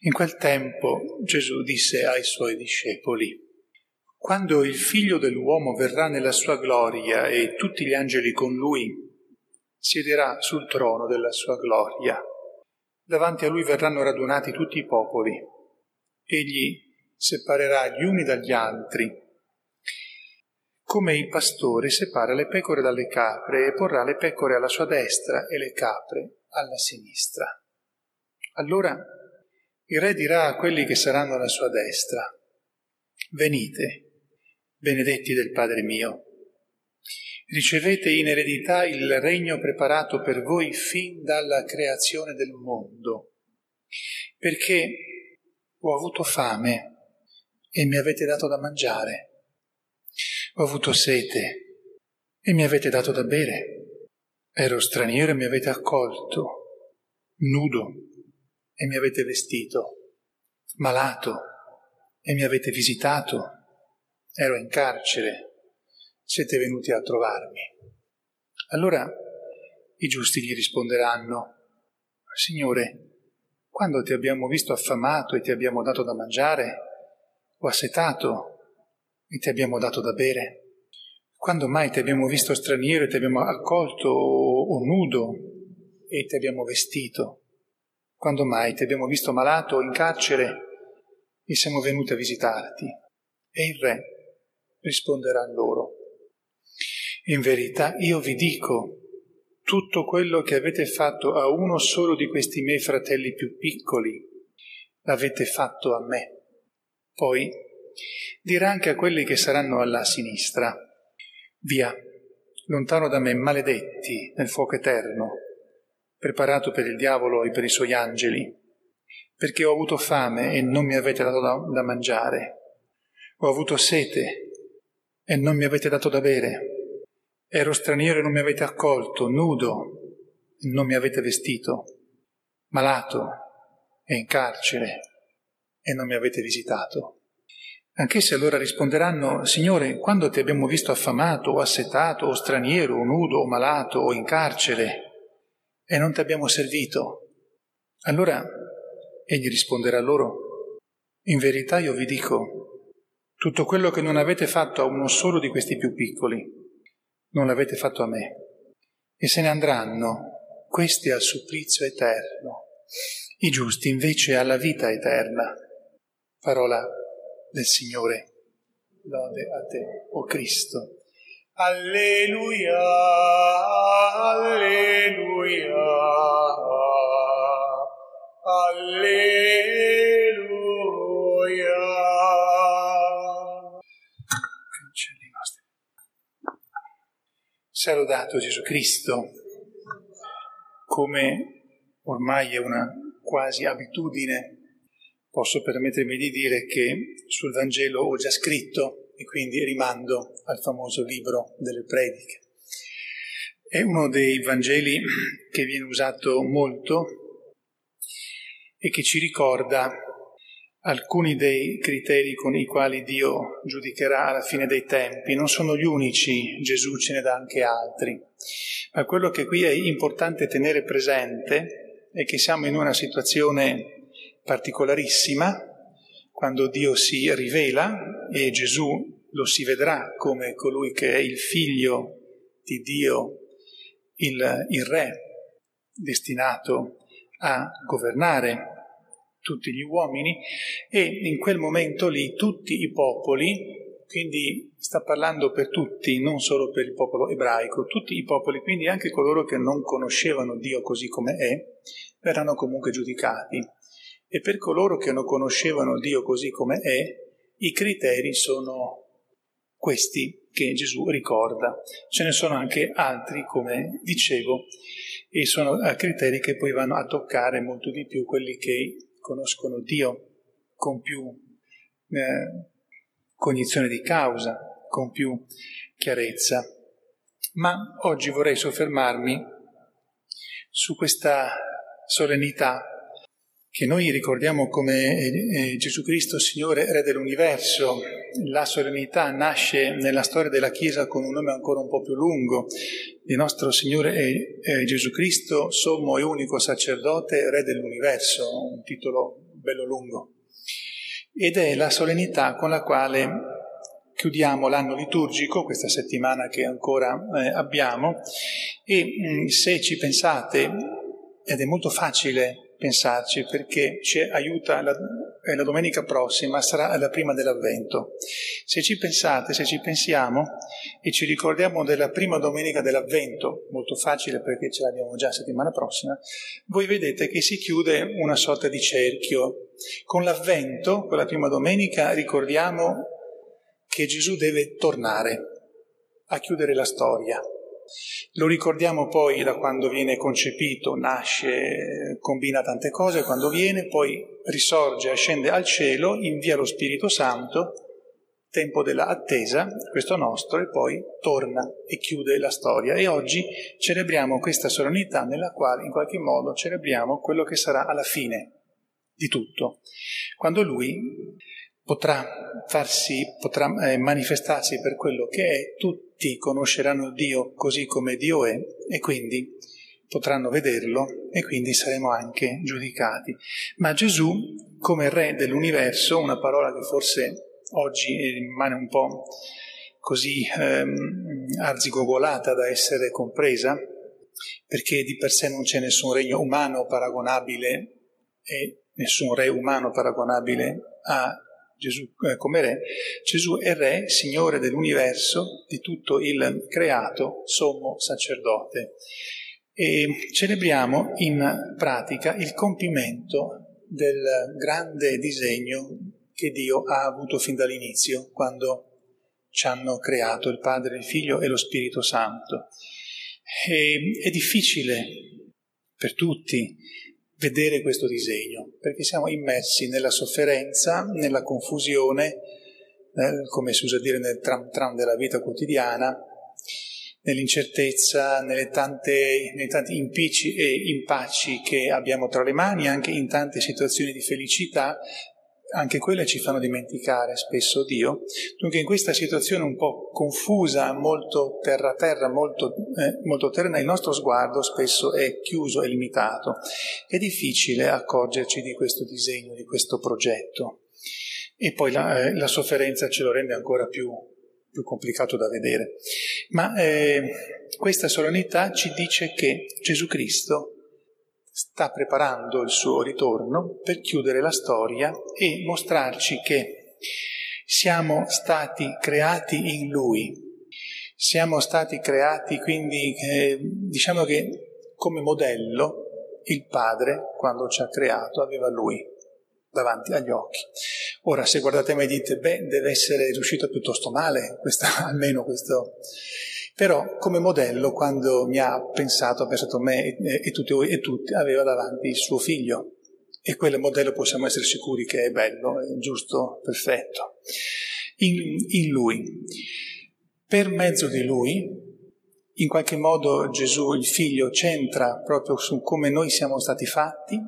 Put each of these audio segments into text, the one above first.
In quel tempo Gesù disse ai suoi discepoli, quando il figlio dell'uomo verrà nella sua gloria e tutti gli angeli con lui, siederà sul trono della sua gloria. Davanti a lui verranno radunati tutti i popoli. Egli separerà gli uni dagli altri, come il pastore separa le pecore dalle capre e porrà le pecore alla sua destra e le capre alla sinistra. Allora il re dirà a quelli che saranno alla sua destra, venite, benedetti del Padre mio, ricevete in eredità il regno preparato per voi fin dalla creazione del mondo, perché ho avuto fame e mi avete dato da mangiare, ho avuto sete e mi avete dato da bere, ero straniero e mi avete accolto, nudo e mi avete vestito, malato e mi avete visitato, ero in carcere, siete venuti a trovarmi. Allora i giusti gli risponderanno, Signore, quando ti abbiamo visto affamato e ti abbiamo dato da mangiare, o assetato e ti abbiamo dato da bere? Quando mai ti abbiamo visto straniero e ti abbiamo accolto o, o nudo e ti abbiamo vestito? Quando mai ti abbiamo visto malato in carcere e siamo venuti a visitarti? E il re risponderà loro. In verità io vi dico, tutto quello che avete fatto a uno solo di questi miei fratelli più piccoli, l'avete fatto a me. Poi dirà anche a quelli che saranno alla sinistra, via, lontano da me, maledetti nel fuoco eterno, preparato per il diavolo e per i suoi angeli, perché ho avuto fame e non mi avete dato da, da mangiare, ho avuto sete e non mi avete dato da bere, ero straniero e non mi avete accolto, nudo e non mi avete vestito, malato e in carcere e non mi avete visitato. Anch'essi allora risponderanno, Signore, quando ti abbiamo visto affamato o assetato o straniero o nudo o malato o in carcere e non ti abbiamo servito? Allora egli risponderà loro, in verità io vi dico, tutto quello che non avete fatto a uno solo di questi più piccoli, non l'avete fatto a me. E se ne andranno questi al supplizio eterno, i giusti invece alla vita eterna. Parola del Signore. Lode a te, o oh Cristo. Alleluia, alleluia, alleluia. Cancelli nostri. Sia Gesù Cristo, come ormai è una quasi abitudine posso permettermi di dire che sul Vangelo ho già scritto e quindi rimando al famoso libro delle prediche. È uno dei Vangeli che viene usato molto e che ci ricorda alcuni dei criteri con i quali Dio giudicherà alla fine dei tempi. Non sono gli unici, Gesù ce ne dà anche altri. Ma quello che qui è importante tenere presente è che siamo in una situazione particolarissima, quando Dio si rivela e Gesù lo si vedrà come colui che è il figlio di Dio, il, il re destinato a governare tutti gli uomini e in quel momento lì tutti i popoli, quindi sta parlando per tutti, non solo per il popolo ebraico, tutti i popoli, quindi anche coloro che non conoscevano Dio così come è, verranno comunque giudicati. E per coloro che non conoscevano Dio così come è, i criteri sono questi che Gesù ricorda. Ce ne sono anche altri, come dicevo, e sono criteri che poi vanno a toccare molto di più quelli che conoscono Dio con più eh, cognizione di causa, con più chiarezza. Ma oggi vorrei soffermarmi su questa solennità che noi ricordiamo come eh, Gesù Cristo, Signore, Re dell'universo. La solennità nasce nella storia della Chiesa con un nome ancora un po' più lungo. Il nostro Signore è, Gesù Cristo, sommo e unico sacerdote, Re dell'universo, un titolo bello lungo. Ed è la solennità con la quale chiudiamo l'anno liturgico, questa settimana che ancora eh, abbiamo, e mm, se ci pensate, ed è molto facile pensarci perché ci aiuta la, la, domenica prossima, sarà la prima dell'avvento. Se ci pensate, se ci pensiamo e ci ricordiamo della prima domenica dell'avvento, molto facile perché ce l'abbiamo già settimana prossima, voi vedete che si chiude una sorta di cerchio. Con l'avvento, con la prima domenica, ricordiamo che Gesù deve tornare a chiudere la storia. Lo ricordiamo poi da quando viene concepito, nasce, combina tante cose, quando viene, poi risorge, ascende al cielo, invia lo Spirito Santo, tempo dell'attesa, questo nostro, e poi torna e chiude la storia. E oggi celebriamo questa solennità nella quale in qualche modo celebriamo quello che sarà alla fine di tutto, quando lui potrà farsi, potrà eh, manifestarsi per quello che è, tutti conosceranno Dio così come Dio è e quindi potranno vederlo e quindi saremo anche giudicati. Ma Gesù, come Re dell'universo, una parola che forse oggi rimane un po' così ehm, arzigogolata da essere compresa, perché di per sé non c'è nessun regno umano paragonabile e nessun re umano paragonabile a Gesù eh, come re, Gesù è re, Signore dell'universo, di tutto il creato, sommo sacerdote. E celebriamo in pratica il compimento del grande disegno che Dio ha avuto fin dall'inizio, quando ci hanno creato il Padre, il Figlio e lo Spirito Santo. E è difficile per tutti vedere questo disegno, perché siamo immersi nella sofferenza, nella confusione, nel, come si usa dire nel tram tram della vita quotidiana, nell'incertezza, tante, nei tanti impicci e impacci che abbiamo tra le mani, anche in tante situazioni di felicità, anche quelle ci fanno dimenticare spesso Dio. Dunque in questa situazione un po' confusa, molto terra-terra, molto, eh, molto terrena, il nostro sguardo spesso è chiuso e limitato. È difficile accorgerci di questo disegno, di questo progetto. E poi la, eh, la sofferenza ce lo rende ancora più, più complicato da vedere. Ma eh, questa solennità ci dice che Gesù Cristo sta preparando il suo ritorno per chiudere la storia e mostrarci che siamo stati creati in Lui. Siamo stati creati quindi, eh, diciamo che come modello, il Padre, quando ci ha creato, aveva Lui davanti agli occhi. Ora, se guardate me dite, beh, deve essere riuscito piuttosto male, questa, almeno questo però come modello quando mi ha pensato, ha pensato a me e, e tutti voi e tutti, aveva davanti il suo figlio. E quel modello possiamo essere sicuri che è bello, è giusto, perfetto. in, in Lui. Per mezzo di Lui, in qualche modo Gesù, il Figlio, centra proprio su come noi siamo stati fatti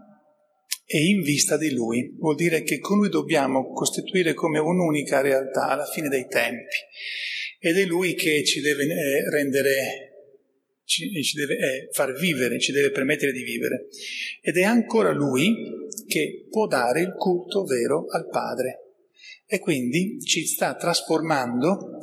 e in vista di Lui. Vuol dire che con Lui dobbiamo costituire come un'unica realtà alla fine dei tempi. Ed è Lui che ci deve eh, rendere ci, ci deve eh, far vivere, ci deve permettere di vivere. Ed è ancora Lui che può dare il culto vero al Padre. E quindi ci sta trasformando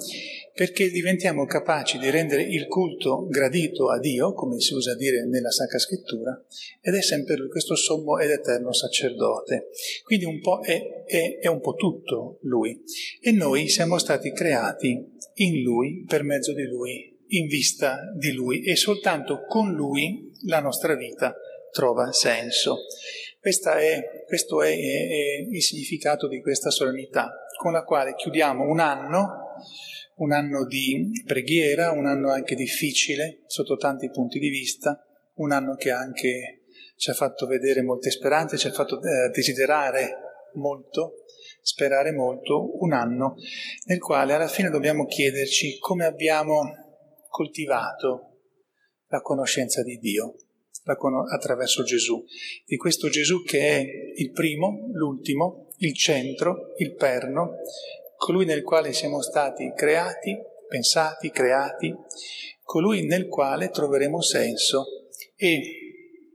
perché diventiamo capaci di rendere il culto gradito a Dio, come si usa dire nella Sacra Scrittura, ed è sempre questo sommo ed eterno sacerdote. Quindi un po' è, è, è un po' tutto Lui. E noi siamo stati creati in Lui, per mezzo di Lui, in vista di Lui e soltanto con Lui la nostra vita trova senso. È, questo è, il significato di questa solennità, con la quale chiudiamo un anno, un anno di preghiera, un anno anche difficile sotto tanti punti di vista, un anno che anche ci ha fatto vedere molte speranze, ci ha fatto eh, desiderare molto, sperare molto, un anno nel quale alla fine dobbiamo chiederci come abbiamo coltivato la conoscenza di Dio attraverso Gesù, di questo Gesù che è il primo, l'ultimo, il centro, il perno, colui nel quale siamo stati creati, pensati, creati, colui nel quale troveremo senso e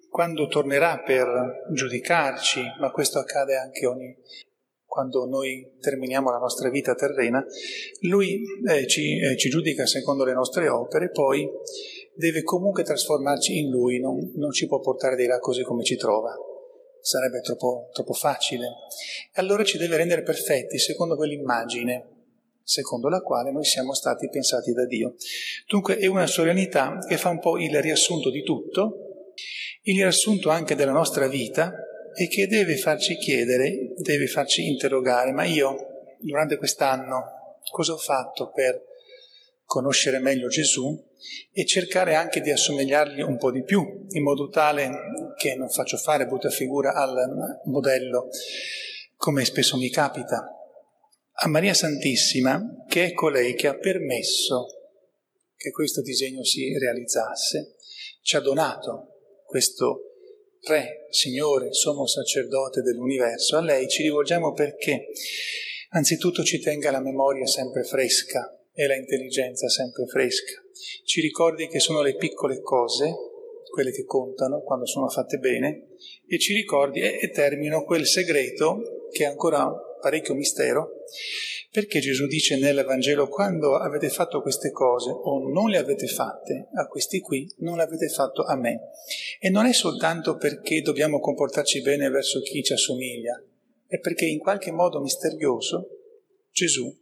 quando tornerà per giudicarci, ma questo accade anche ogni quando noi terminiamo la nostra vita terrena, lui eh, ci, eh, ci, giudica secondo le nostre opere, poi deve comunque trasformarci in lui, non, non, ci può portare di là così come ci trova. Sarebbe troppo, troppo facile. Allora ci deve rendere perfetti secondo quell'immagine secondo la quale noi siamo stati pensati da Dio. Dunque è una solennità che fa un po' il riassunto di tutto, il riassunto anche della nostra vita, e che deve farci chiedere, deve farci interrogare, ma io durante quest'anno cosa ho fatto per conoscere meglio Gesù e cercare anche di assomigliargli un po' di più, in modo tale che non faccio fare brutta figura al modello, come spesso mi capita. A Maria Santissima, che è colei che ha permesso che questo disegno si realizzasse, ci ha donato questo Re, Signore, sommo sacerdote dell'universo, a lei ci rivolgiamo perché anzitutto ci tenga la memoria sempre fresca e la intelligenza sempre fresca. Ci ricordi che sono le piccole cose, quelle che contano quando sono fatte bene, e ci ricordi, e, e termino quel segreto che è ancora parecchio mistero, perché Gesù dice nel Vangelo, quando avete fatto queste cose o non le avete fatte a questi qui, non le avete fatto a me. E non è soltanto perché dobbiamo comportarci bene verso chi ci assomiglia, è perché in qualche modo misterioso Gesù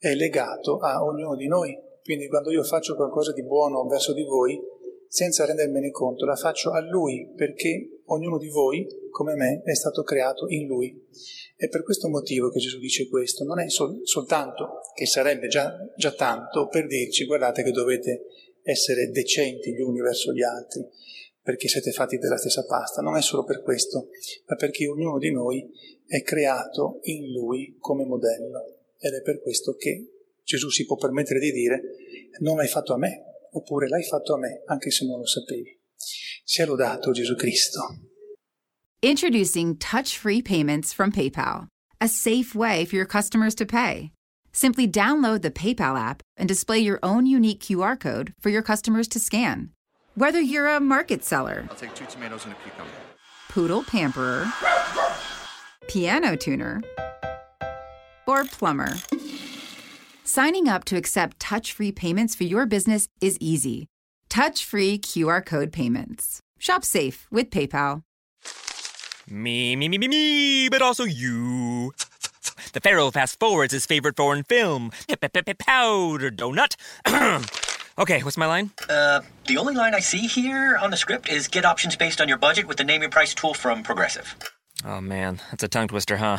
è legato a ognuno di noi. Quindi quando io faccio qualcosa di buono verso di voi, senza rendermene conto, la faccio a Lui perché ognuno di voi, come me, è stato creato in Lui. È per questo motivo che Gesù dice questo, non è sol- soltanto che sarebbe già, già tanto per dirci guardate che dovete essere decenti gli uni verso gli altri, perché siete fatti della stessa pasta, non è solo per questo, ma perché ognuno di noi è creato in Lui come modello. Ed è per questo che Gesù si può permettere di dire non l'hai fatto a me, oppure l'hai fatto a me, anche se non lo sapevi. Sia lodato Gesù Cristo. Introducing touch free payments from PayPal, a safe way for your customers to pay. Simply download the PayPal app and display your own unique QR code for your customers to scan. Whether you're a market seller, I'll take two tomatoes and a cucumber. poodle pamperer, piano tuner, or plumber, signing up to accept touch free payments for your business is easy. Touch free QR code payments. Shop safe with PayPal. Me, me, me, me, me, but also you. The Pharaoh fast forwards his favorite foreign film, Powder Donut. okay, what's my line? Uh, the only line I see here on the script is get options based on your budget with the name your price tool from Progressive. Oh man, that's a tongue twister, huh?